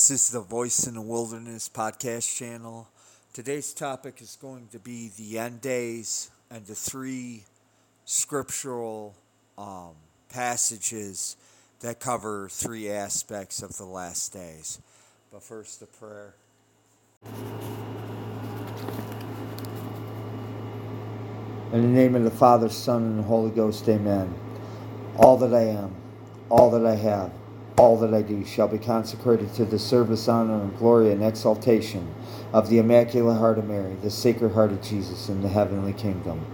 This is the Voice in the Wilderness podcast channel. Today's topic is going to be the end days and the three scriptural um, passages that cover three aspects of the last days. But first, a prayer. In the name of the Father, Son, and Holy Ghost, amen. All that I am, all that I have, all that I do shall be consecrated to the service, honor, and glory and exaltation of the Immaculate Heart of Mary, the Sacred Heart of Jesus in the heavenly kingdom.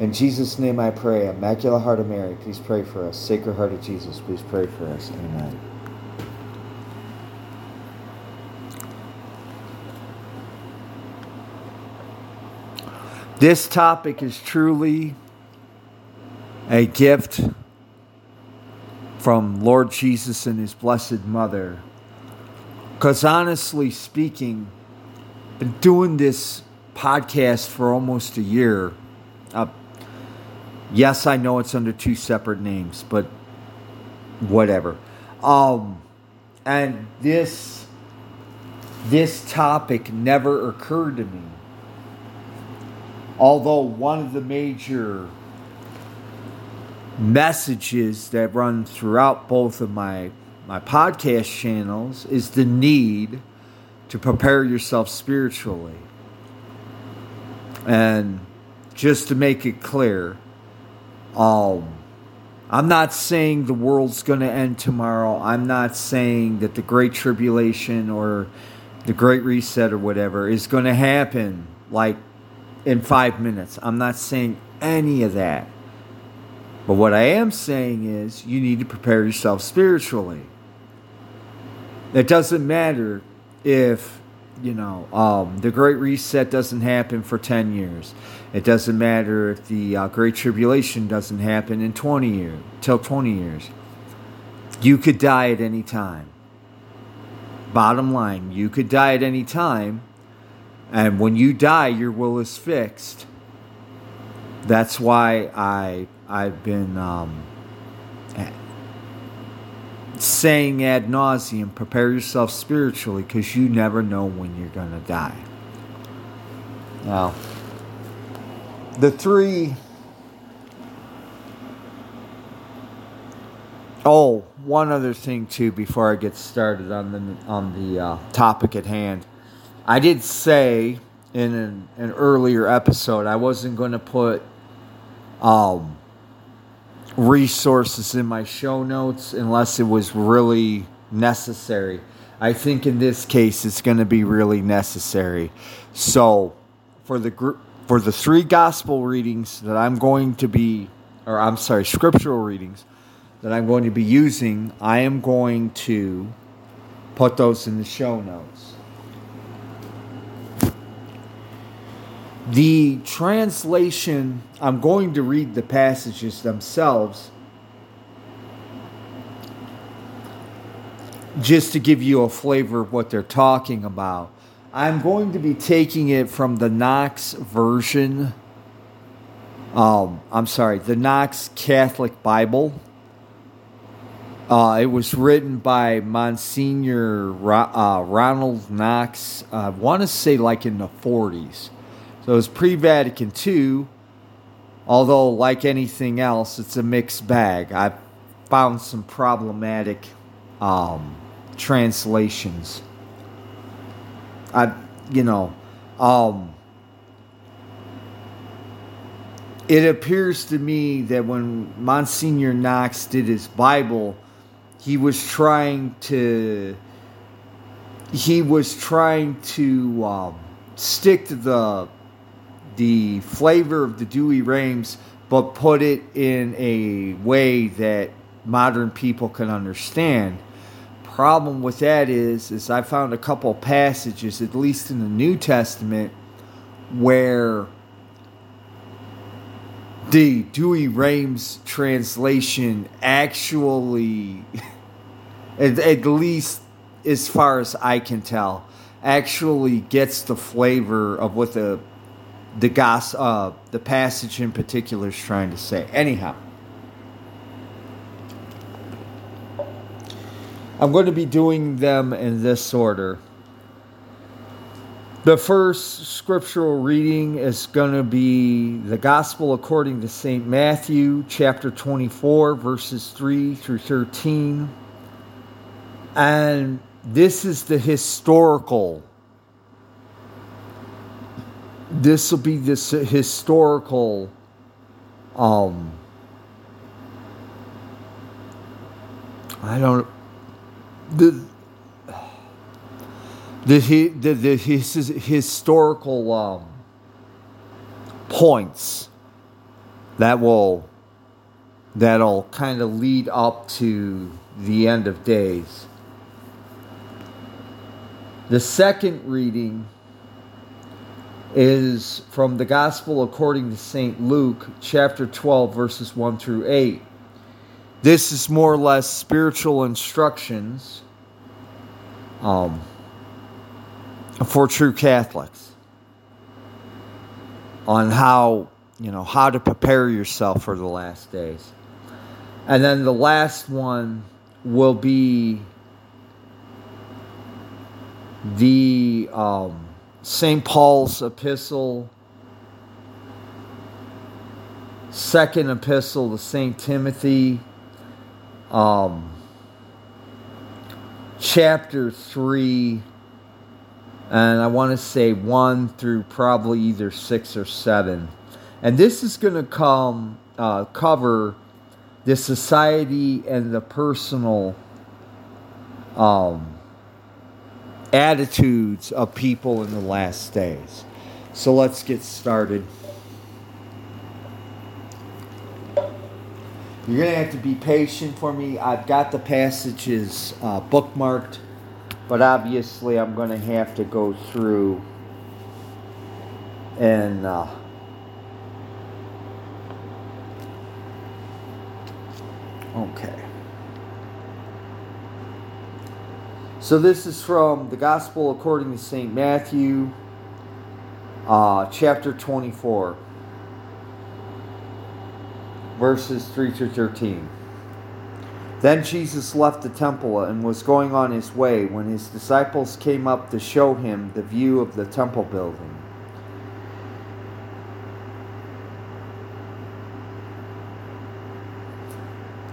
In Jesus' name I pray, Immaculate Heart of Mary, please pray for us. Sacred Heart of Jesus, please pray for us. Amen. This topic is truly a gift from Lord Jesus and His Blessed Mother. Because honestly speaking, been doing this podcast for almost a year. Uh, yes, I know it's under two separate names, but whatever. Um, and this this topic never occurred to me. Although one of the major messages that run throughout both of my my podcast channels is the need to prepare yourself spiritually. And just to make it clear, um, I'm not saying the world's going to end tomorrow. I'm not saying that the Great Tribulation or the Great Reset or whatever is going to happen like in five minutes. I'm not saying any of that. But what I am saying is you need to prepare yourself spiritually. It doesn't matter if, you know, um, the Great Reset doesn't happen for 10 years. It doesn't matter if the uh, Great Tribulation doesn't happen in 20 years, till 20 years. You could die at any time. Bottom line, you could die at any time. And when you die, your will is fixed. That's why I I've been um, saying ad nauseum, prepare yourself spiritually because you never know when you're going to die. Now, the three. Oh, one other thing too before I get started on the on the uh, topic at hand. I did say in an, an earlier episode I wasn't going to put um, resources in my show notes unless it was really necessary. I think in this case it's going to be really necessary. So, for the group for the three gospel readings that I'm going to be or I'm sorry, scriptural readings that I'm going to be using, I am going to put those in the show notes. The translation, I'm going to read the passages themselves just to give you a flavor of what they're talking about. I'm going to be taking it from the Knox version. Um, I'm sorry, the Knox Catholic Bible. Uh, it was written by Monsignor uh, Ronald Knox. I want to say like in the 40s. So it was pre Vatican II, although, like anything else, it's a mixed bag. I found some problematic um, translations. I, you know, um, it appears to me that when Monsignor Knox did his Bible, he was trying to he was trying to um, stick to the the flavor of the Douay-Rheims, but put it in a way that modern people can understand. Problem with that is, is I found a couple passages, at least in the New Testament, where the Douay-Rheims translation actually, at, at least as far as I can tell, actually gets the flavor of what the the gos uh, the passage in particular is trying to say. Anyhow, I'm going to be doing them in this order. The first scriptural reading is going to be the Gospel according to St. Matthew, chapter 24, verses 3 through 13. And this is the historical. This will be this historical um I don't the the the, the his, historical um, points that will that'll kind of lead up to the end of days. The second reading is from the Gospel according to St. Luke, chapter 12, verses 1 through 8. This is more or less spiritual instructions. Um, for true Catholics on how you know how to prepare yourself for the last days. And then the last one will be the um, St. Paul's epistle, second epistle to St. Timothy, um, chapter 3 and I want to say one through probably either six or seven. And this is going to come uh, cover the society and the personal um, attitudes of people in the last days. So let's get started. You're going to have to be patient for me. I've got the passages uh, bookmarked but obviously, I'm going to have to go through and uh, okay. So this is from the Gospel according to St. Matthew, uh, chapter 24, verses 3 through 13. Then Jesus left the temple and was going on his way when his disciples came up to show him the view of the temple building.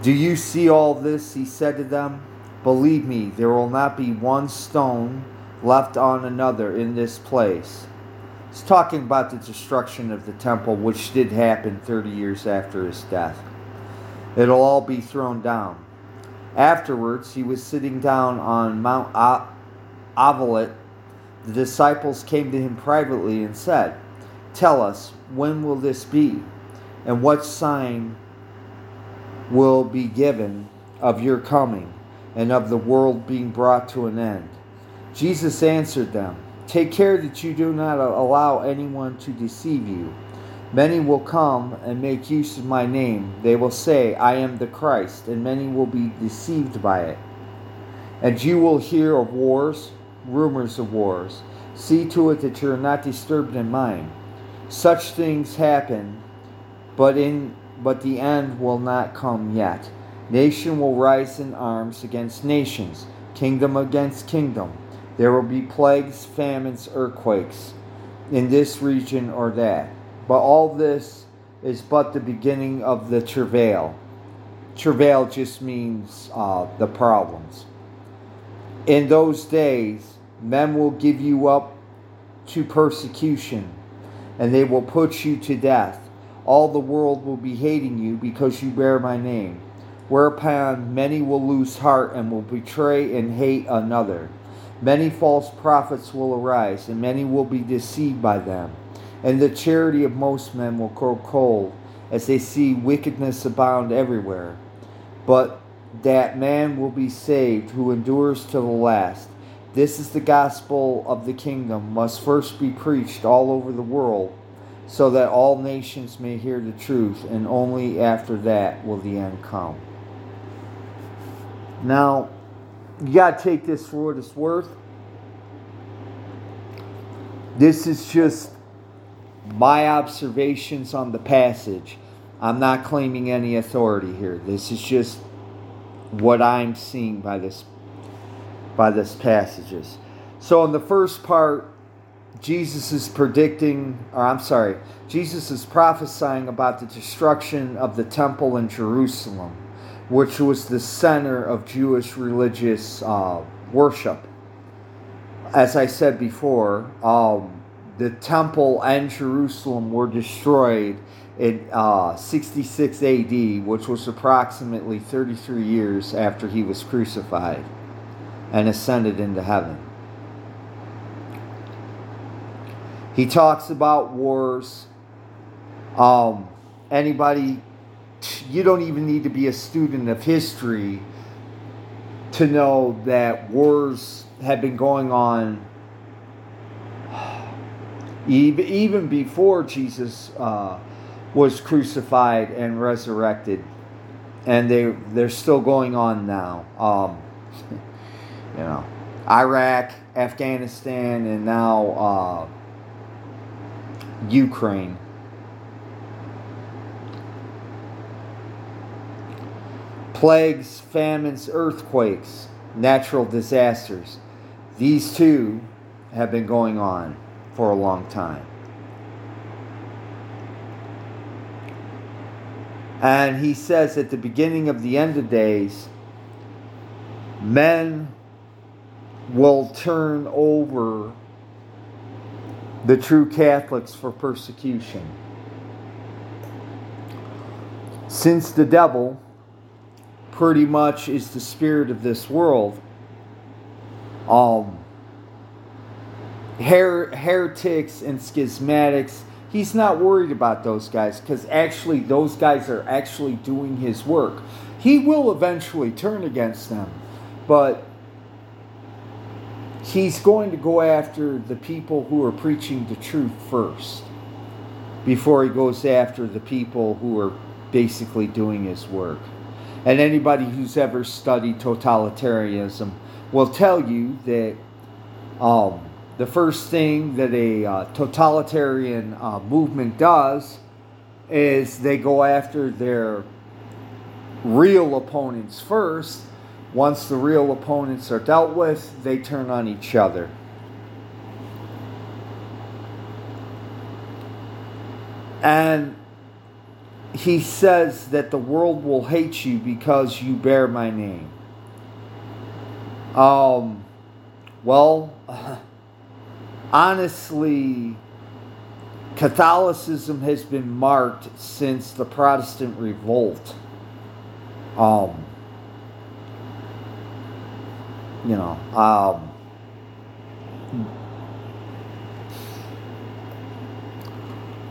Do you see all this? He said to them. Believe me, there will not be one stone left on another in this place. He's talking about the destruction of the temple, which did happen 30 years after his death. It'll all be thrown down. Afterwards, he was sitting down on Mount Olivet. The disciples came to him privately and said, Tell us, when will this be? And what sign will be given of your coming and of the world being brought to an end? Jesus answered them, Take care that you do not allow anyone to deceive you. Many will come and make use of my name. They will say, I am the Christ, and many will be deceived by it. And you will hear of wars, rumors of wars. See to it that you are not disturbed in mind. Such things happen, but in but the end will not come yet. Nation will rise in arms against nations, kingdom against kingdom. There will be plagues, famines, earthquakes in this region or that. But all this is but the beginning of the travail. Travail just means uh, the problems. In those days, men will give you up to persecution, and they will put you to death. All the world will be hating you because you bear my name. Whereupon many will lose heart and will betray and hate another. Many false prophets will arise, and many will be deceived by them and the charity of most men will grow cold as they see wickedness abound everywhere. But that man will be saved who endures to the last. This is the gospel of the kingdom, must first be preached all over the world, so that all nations may hear the truth, and only after that will the end come. Now, you got to take this for what it's worth. This is just my observations on the passage. I'm not claiming any authority here. This is just what I'm seeing by this by this passages. So in the first part, Jesus is predicting, or I'm sorry, Jesus is prophesying about the destruction of the temple in Jerusalem, which was the center of Jewish religious uh, worship. As I said before, um, the temple and Jerusalem were destroyed in uh, 66 AD, which was approximately 33 years after he was crucified and ascended into heaven. He talks about wars. Um, anybody, you don't even need to be a student of history to know that wars have been going on even before Jesus uh, was crucified and resurrected, and they they're still going on now. Um, you know, Iraq, Afghanistan, and now uh, Ukraine. Plagues, famines, earthquakes, natural disasters. These two have been going on for a long time. And he says at the beginning of the end of days, men will turn over the true Catholics for persecution. Since the devil pretty much is the spirit of this world, um, her- heretics and schismatics, he's not worried about those guys because actually, those guys are actually doing his work. He will eventually turn against them, but he's going to go after the people who are preaching the truth first before he goes after the people who are basically doing his work. And anybody who's ever studied totalitarianism will tell you that um, the first thing that a uh, totalitarian uh, movement does is they go after their real opponents first once the real opponents are dealt with, they turn on each other. And he says that the world will hate you because you bear my name. Um, well, honestly, Catholicism has been marked since the Protestant revolt. Um, you know, um,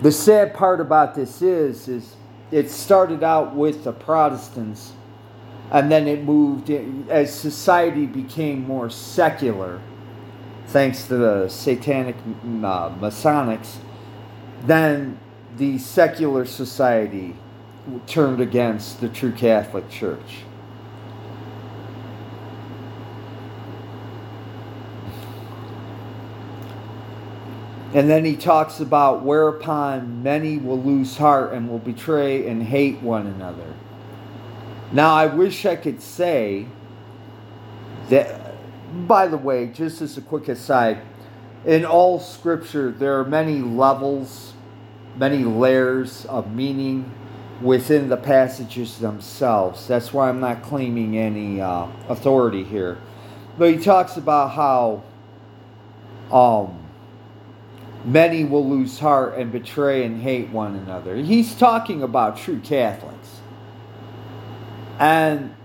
the sad part about this is, is it started out with the Protestants, and then it moved in, as society became more secular, thanks to the satanic uh, Masonics. Then the secular society turned against the true Catholic Church. And then he talks about whereupon many will lose heart and will betray and hate one another. Now, I wish I could say that, by the way, just as a quick aside, in all scripture, there are many levels, many layers of meaning within the passages themselves. That's why I'm not claiming any uh, authority here. But he talks about how um, many will lose heart and betray and hate one another. He's talking about true Catholics. And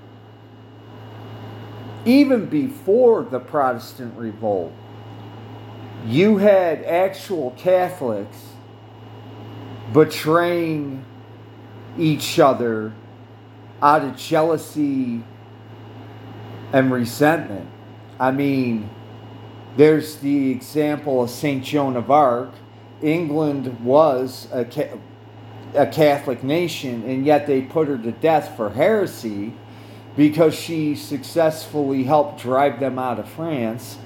even before the Protestant revolt, you had actual Catholics betraying each other out of jealousy and resentment. I mean, there's the example of St. Joan of Arc. England was a, a Catholic nation, and yet they put her to death for heresy because she successfully helped drive them out of France.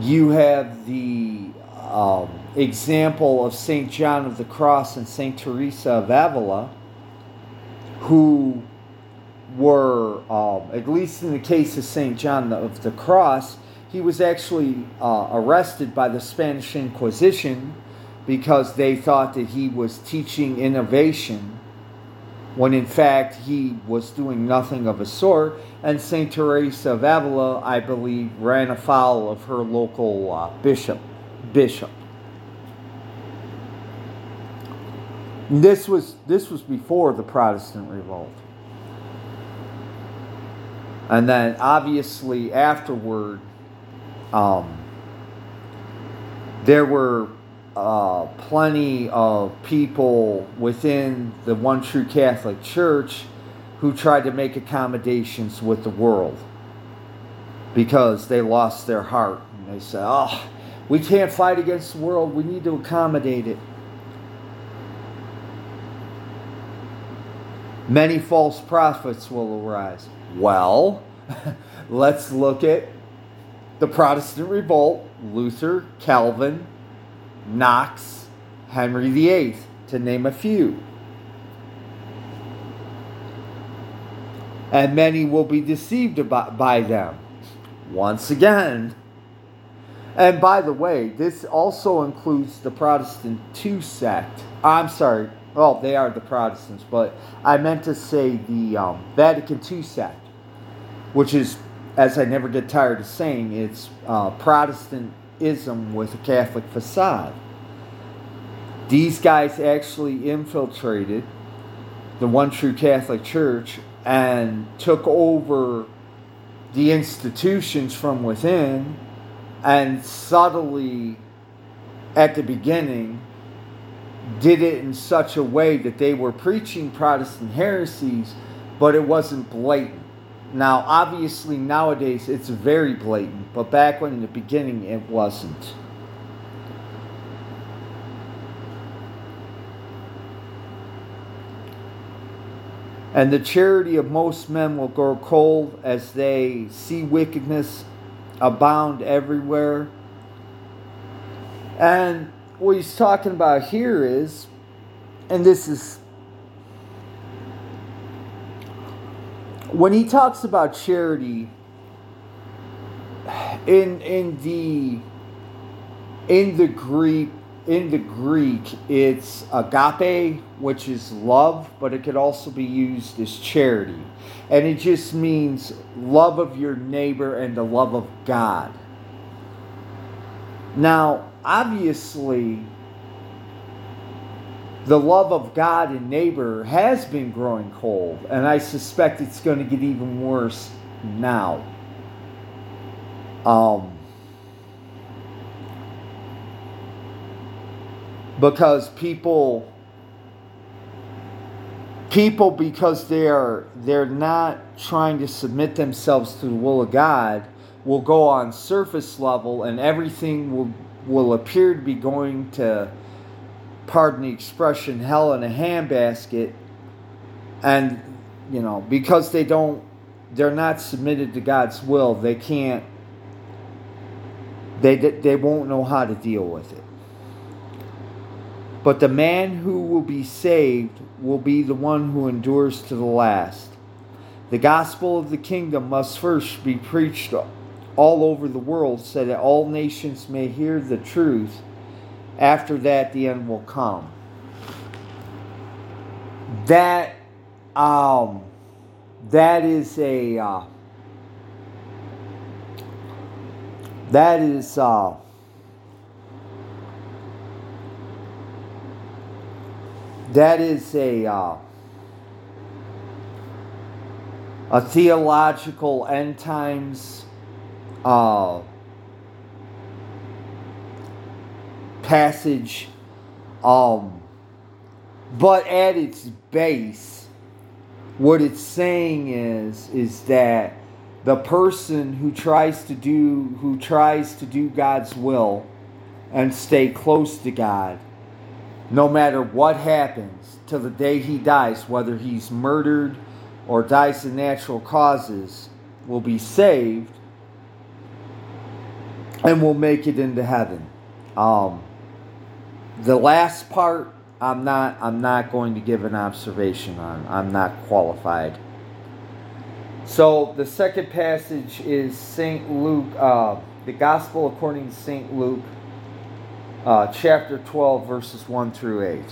You have the um, example of St. John of the Cross and St. Teresa of Avila, who were, um, at least in the case of St. John of the Cross, he was actually uh, arrested by the Spanish Inquisition because they thought that he was teaching innovation when in fact he was doing nothing of a sort. And St. Teresa of Avila, I believe, ran afoul of her local uh, bishop. Bishop. This was this was before the Protestant revolt. And then obviously afterward, um, there were uh, plenty of people within the one true Catholic Church who tried to make accommodations with the world because they lost their heart. And they said, oh, we can't fight against the world, we need to accommodate it. Many false prophets will arise. Well, let's look at the Protestant revolt, Luther, Calvin, Knox, Henry VIII, to name a few. And many will be deceived by them. Once again, and by the way, this also includes the Protestant two sect. I'm sorry, well, they are the Protestants, but I meant to say the um, Vatican II sect, which is, as I never get tired of saying, it's uh, Protestantism with a Catholic facade. These guys actually infiltrated the one true Catholic Church and took over the institutions from within and subtly, at the beginning, did it in such a way that they were preaching Protestant heresies, but it wasn't blatant. Now, obviously, nowadays it's very blatant, but back when in the beginning it wasn't. And the charity of most men will grow cold as they see wickedness abound everywhere. And what he's talking about here is, and this is when he talks about charity in in the in the Greek in the Greek it's agape which is love but it could also be used as charity. And it just means love of your neighbor and the love of God. Now obviously, the love of God and neighbor has been growing cold, and I suspect it's going to get even worse now. Um, because people people because they're they're not trying to submit themselves to the will of God will go on surface level and everything will will appear to be going to, pardon the expression, hell in a handbasket. And, you know, because they don't, they're not submitted to God's will, they can't, they, they won't know how to deal with it. But the man who will be saved will be the one who endures to the last. The gospel of the kingdom must first be preached all over the world so that all nations may hear the truth. After that, the end will come. That, um, that is a, uh, that is, uh, that is a, uh, a theological end times uh, passage. Um, but at its base, what it's saying is is that the person who tries to do who tries to do God's will and stay close to God, no matter what happens till the day he dies, whether he's murdered or dies of natural causes, will be saved and will make it into heaven. Um, the last part, I'm not. I'm not going to give an observation on. I'm not qualified. So the second passage is St. Luke, uh, the Gospel according to St. Luke, uh, chapter 12, verses 1 through 8.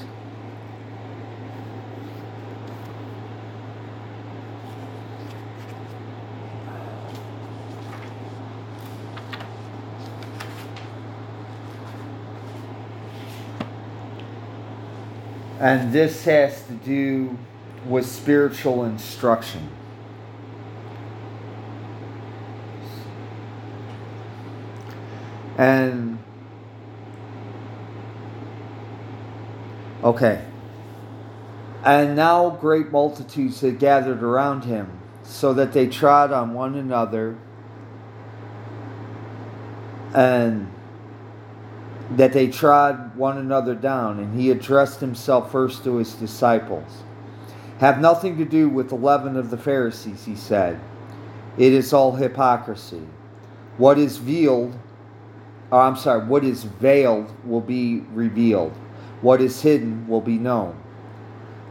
And this has to do with spiritual instruction. And okay. And now great multitudes had gathered around him, so that they trod on one another and that they trod one another down, and he addressed himself first to his disciples. Have nothing to do with the leaven of the Pharisees, he said. It is all hypocrisy. What is veiled, or I'm sorry, what is veiled will be revealed. What is hidden will be known.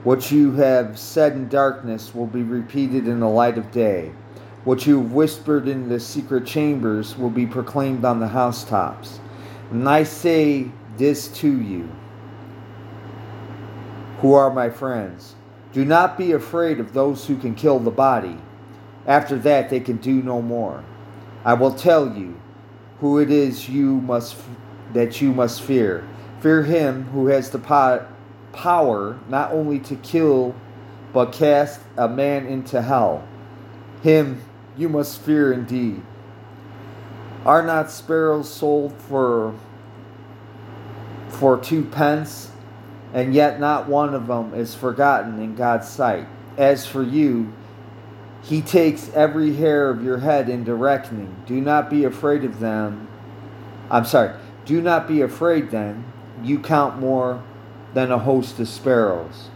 What you have said in darkness will be repeated in the light of day. What you have whispered in the secret chambers will be proclaimed on the housetops. And I say this to you, who are my friends do not be afraid of those who can kill the body. After that, they can do no more. I will tell you who it is you must that you must fear. Fear him who has the po- power not only to kill, but cast a man into hell. Him you must fear indeed. Are not sparrows sold for for two pence, and yet not one of them is forgotten in God's sight? As for you, he takes every hair of your head into reckoning. Do not be afraid of them. I'm sorry. Do not be afraid then. You count more than a host of sparrows.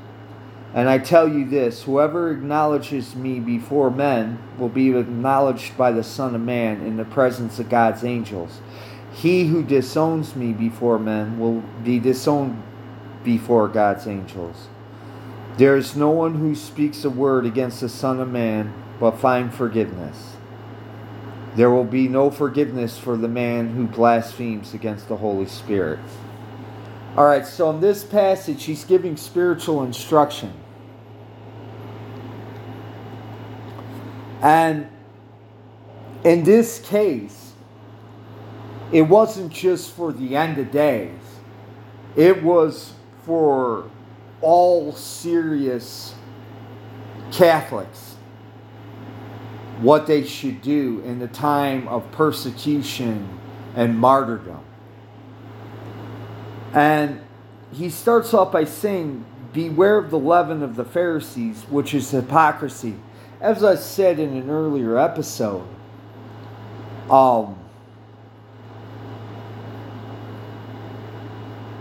And I tell you this whoever acknowledges me before men will be acknowledged by the Son of Man in the presence of God's angels. He who disowns me before men will be disowned before God's angels. There is no one who speaks a word against the Son of Man but find forgiveness. There will be no forgiveness for the man who blasphemes against the Holy Spirit. All right, so in this passage, he's giving spiritual instruction. And in this case, it wasn't just for the end of days, it was for all serious Catholics what they should do in the time of persecution and martyrdom. And he starts off by saying, Beware of the leaven of the Pharisees, which is hypocrisy. As I said in an earlier episode, um,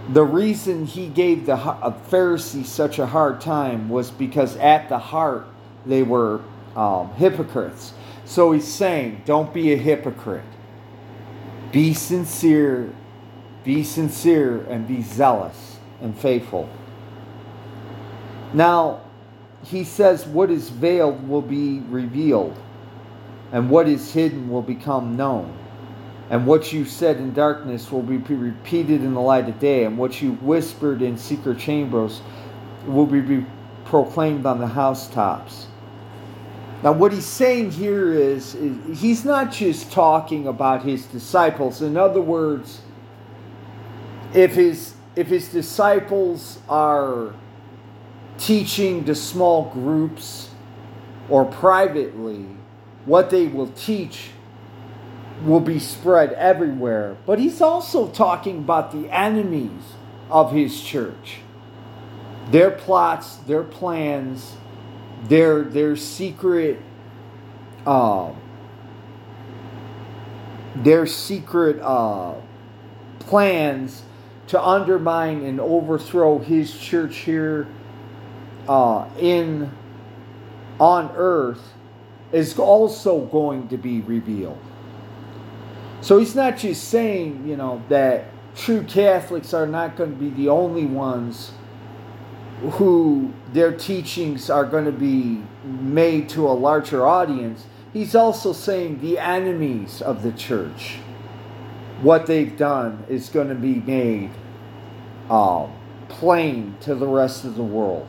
the reason he gave the Pharisees such a hard time was because at the heart they were um, hypocrites. So he's saying, don't be a hypocrite. Be sincere, be sincere, and be zealous and faithful. Now, he says, what is veiled will be revealed, and what is hidden will become known. And what you said in darkness will be repeated in the light of day, and what you whispered in secret chambers will be proclaimed on the housetops. Now, what he's saying here is, is, he's not just talking about his disciples. In other words, if his if his disciples are teaching to small groups or privately, what they will teach will be spread everywhere. But he's also talking about the enemies of his church. Their plots, their plans, their their secret uh, their secret uh, plans to undermine and overthrow his church here uh, in on earth is also going to be revealed. So he's not just saying, you know, that true Catholics are not going to be the only ones who their teachings are going to be made to a larger audience, he's also saying the enemies of the church, what they've done is going to be made um, plain to the rest of the world.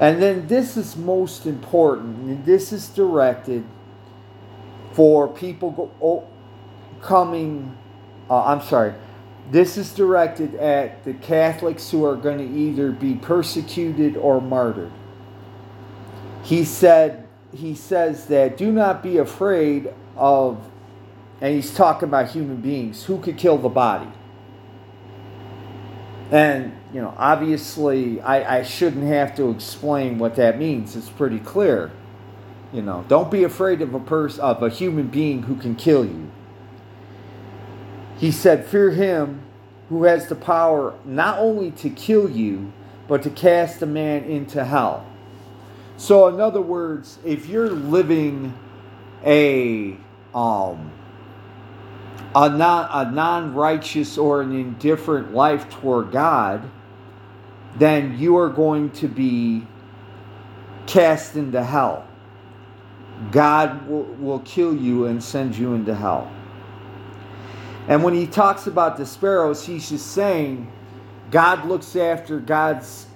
And then this is most important, and this is directed for people go, oh, coming, uh, I'm sorry, this is directed at the Catholics who are going to either be persecuted or martyred. He said, he says that do not be afraid of, and he's talking about human beings, who could kill the body. And, you know, obviously, I, I shouldn't have to explain what that means. It's pretty clear. You know, don't be afraid of a person, of a human being who can kill you. He said, Fear him who has the power not only to kill you, but to cast a man into hell. So, in other words, if you're living a um, a non a non righteous or an indifferent life toward God, then you are going to be cast into hell. God will, will kill you and send you into hell. And when he talks about the sparrows, he's just saying God looks after God's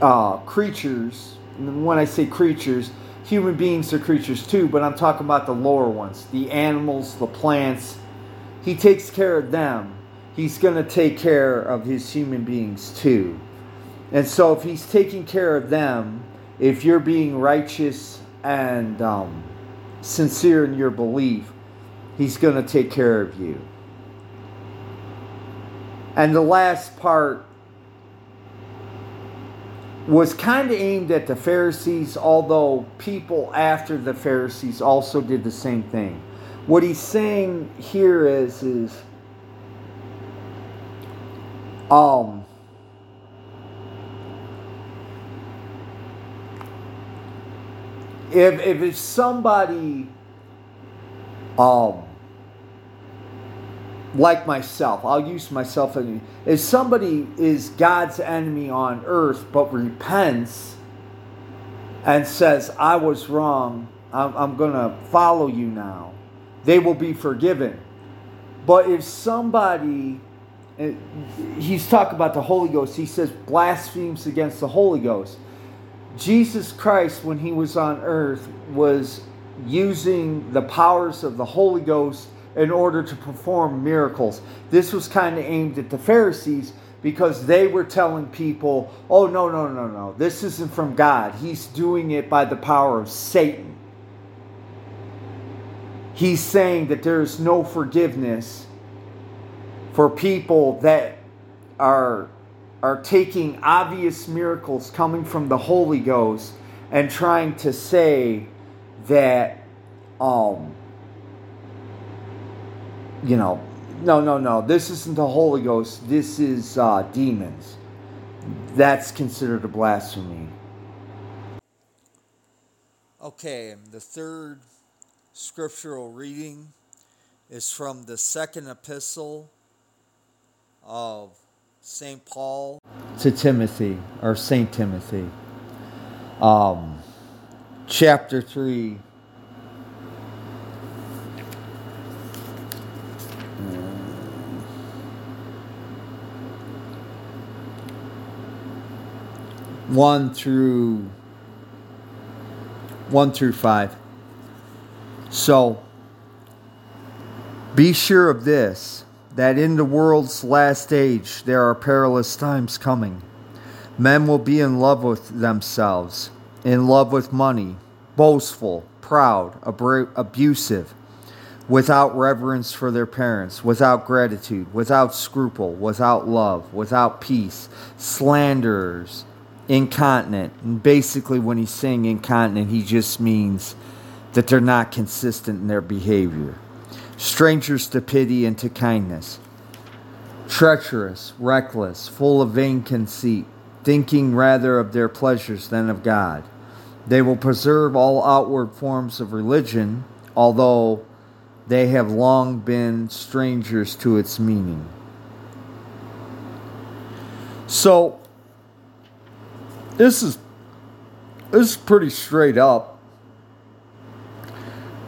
uh, creatures. And when I say creatures, human beings are creatures too, but I'm talking about the lower ones the animals, the plants. He takes care of them. He's going to take care of his human beings too. And so, if he's taking care of them, if you're being righteous and um, sincere in your belief, He's going to take care of you. And the last part was kind of aimed at the Pharisees, although people after the Pharisees also did the same thing. What he's saying here is, is um, if, if it's somebody um, like myself, I'll use myself. as If somebody is God's enemy on earth but repents and says, I was wrong, I'm, I'm to follow you now, they will be forgiven. But if somebody, eh, he's talking about the Holy Ghost, he says blasphemes against the Holy Ghost. Jesus Christ, when he was on earth, was using the powers of the Holy Ghost in order to perform miracles. This was kind of aimed at the Pharisees because they were telling people, oh, no, no, no, no, this isn't from God. He's doing it by the power of Satan. He's saying that there is no forgiveness for people that are, are taking obvious miracles coming from the Holy Ghost and trying to say that um you know no no no this isn't the holy ghost this is uh, demons. That's considered a blasphemy. Okay the third scriptural reading is from the second epistle of st paul to timothy or saint timothy um chapter 3. One through one through five. So be sure of this that in the world's last age there are perilous times coming. Men will be in love with themselves in love with money, boastful, proud, abusive, without reverence for their parents, without gratitude, without scruple, without love, without peace, slanderers, incontinent. And basically, when he's saying incontinent, he just means that they're not consistent in their behavior. Strangers to pity and to kindness, treacherous, reckless, full of vain conceit, thinking rather of their pleasures than of God they will preserve all outward forms of religion, although they have long been strangers to its meaning. So this is this is pretty straight up.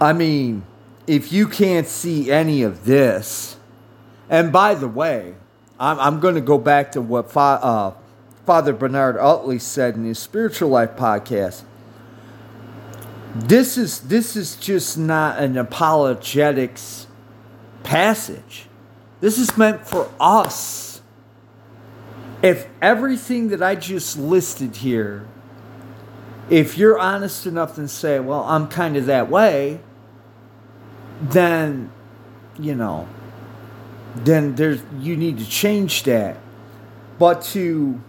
I mean, if you can't see any of this, and by the way, I'm, I'm going to go back to what Fa, uh, Father Bernard Utley said in his Spiritual Life podcast. This is this is just not an apologetics passage. This is meant for us. If everything that I just listed here, if you're honest enough and say, well, I'm kind of that way, then, you know, then there's you need to change that. But to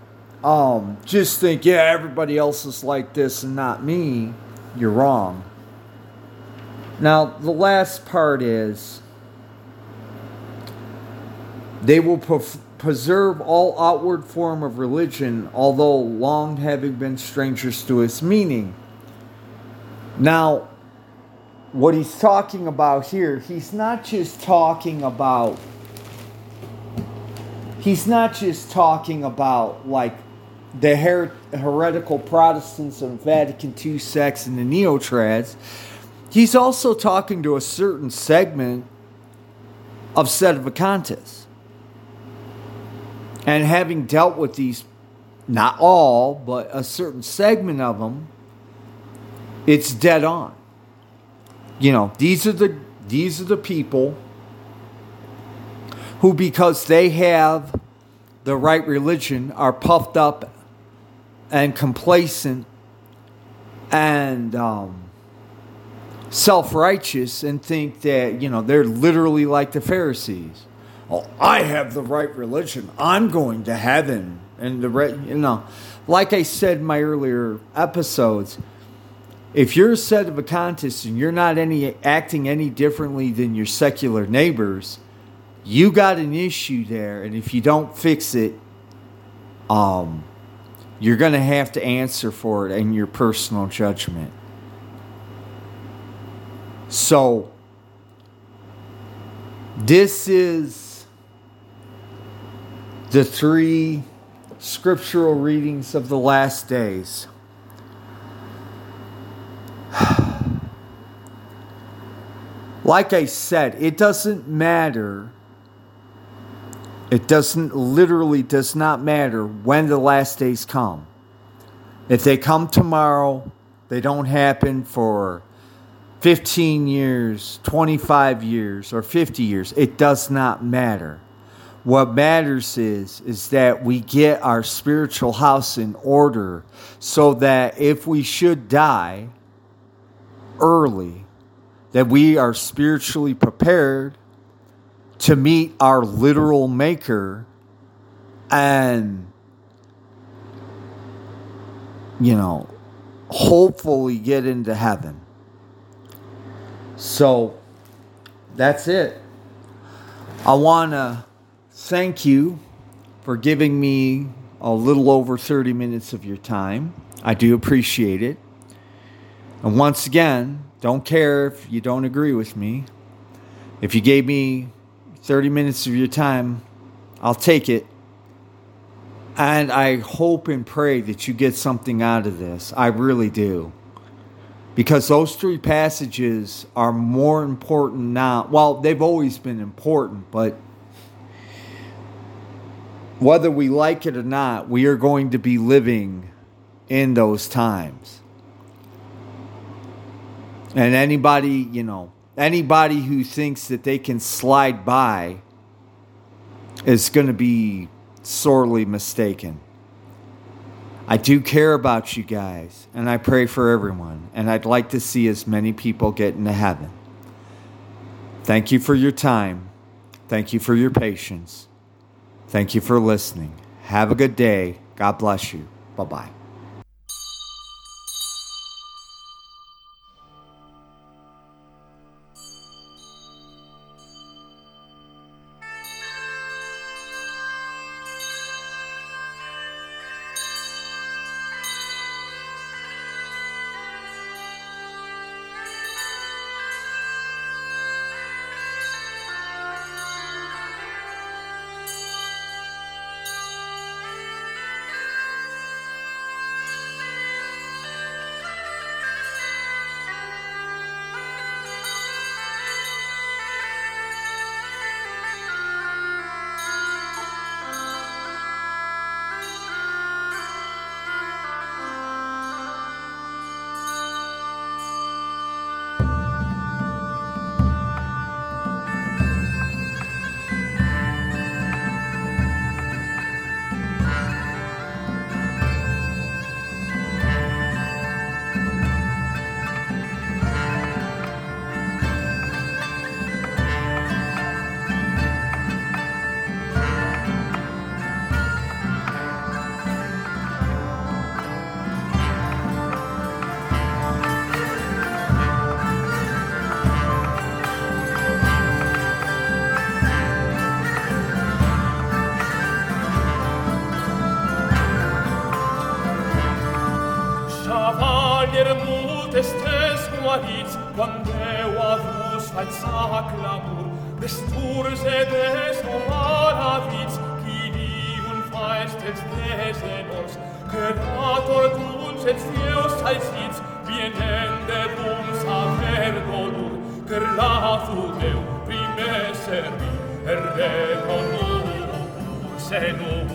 um, just think, yeah, everybody else is like this and not me, you're wrong. Now, the last part is they will preserve all outward form of religion, although long having been strangers to its meaning. Now, what he's talking about here, he's not just talking about he's not just talking about like the her- heretical Protestants of Vatican II sects and the neo-trads. He's also talking to a certain segment of Sedevacantists. And having dealt with these, not all, but a certain segment of them, it's dead on. You know, these are the these are the people who, because they have the right religion, are puffed up and complacent and um, self righteous and think that, you know, they're literally like the Pharisees oh, I have the right religion. I'm going to heaven. And the re- you know, like I said in my earlier episodes, if you're a Sedevacantist and you're not any acting any differently than your secular neighbors, you got an issue there, and if you don't fix it, um, you're going to have to answer for it in your personal judgment. So, this is the three scriptural readings of the last days. like I said, it doesn't matter. It doesn't literally does not matter when the last days come. If they come tomorrow, they don't happen for 15 years, 25 years, or 50 years. It does not matter. What matters is is that we get our spiritual house in order so that if we should die early that we are spiritually prepared to meet our literal maker and you know hopefully get into heaven so that's it i want to thank you for giving me a little over 30 minutes of your time. I do appreciate it. And once again, don't care if you don't agree with me. If you gave me 30 minutes of your time, I'll take it. And I hope and pray that you get something out of this. I really do. Because those three passages are more important now. Well, they've always been important, but whether we like it or not, we are going to be living in those times. And anybody, you know, anybody who thinks that they can slide by is going to be sorely mistaken. I do care about you guys, and I pray for everyone, and I'd like to see as many people get into heaven. Thank you for your time. Thank you for your patience. Thank you for listening. Have a good day. God bless you. Bye bye. glamour des Tours et des Paradis qui vivum feist et tesenors Creator tuns et Deus alsit bien ende uns aver dolor per la fudeu prime servi er reconomico se non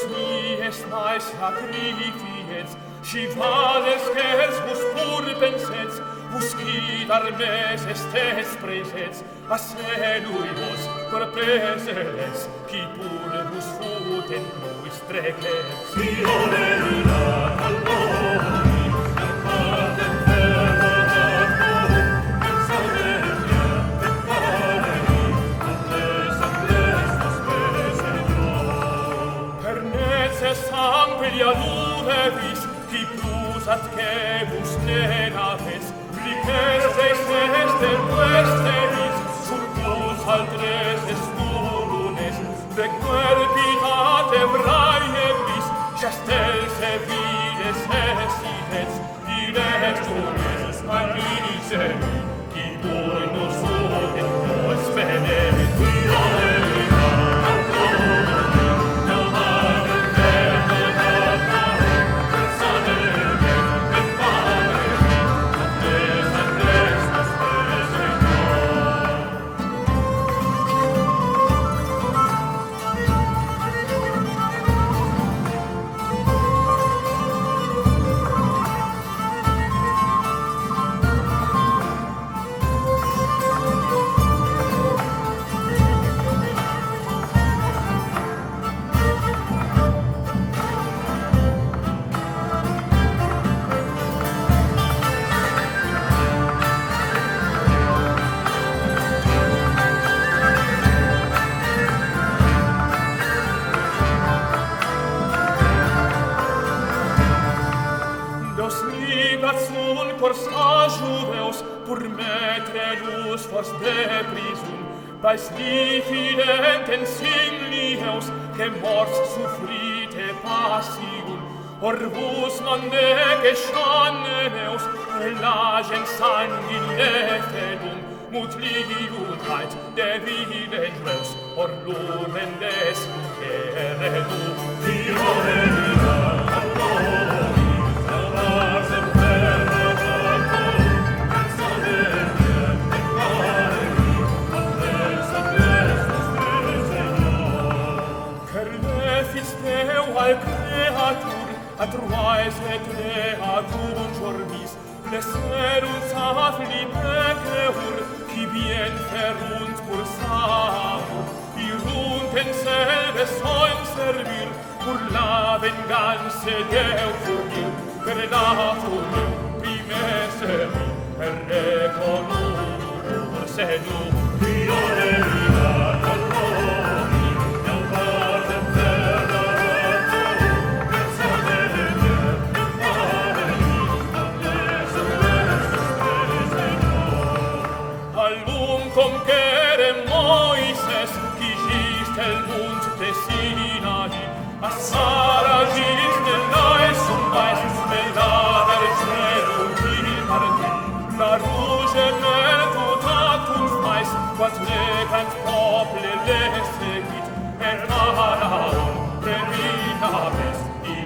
Deus mies nae sacrifiens, si vales ques vos pur purpensets, vos quidar mes estes presets, a vos per preseles, qui pur vos futen nuis trequets. Fiore luna calmoris, fors ajuveus, pur metre ius fors deprisum, Paes diffidenten simlieus, che mors suffrite passigun, Orvus non nec eus, Relagen sanguine fedum, Mut ligiunt devide reus, Or lumen des eredum. Dio adroise te ad unum jormis, pleserus afflite ur, qui bien ferunt cursavo, irunt en sebe soem servir, pur la venganse Deu fugir, per la fugir primesero, per reconurum, se nu, violemi, Moises gießt el Mund des Sinai, a Sara gießt el Neis und weiß, wenn da der Schnell und die Parten, la Rouge ne tutat und weiß, was ne Pople lesse git, er nahara, der Rita best, die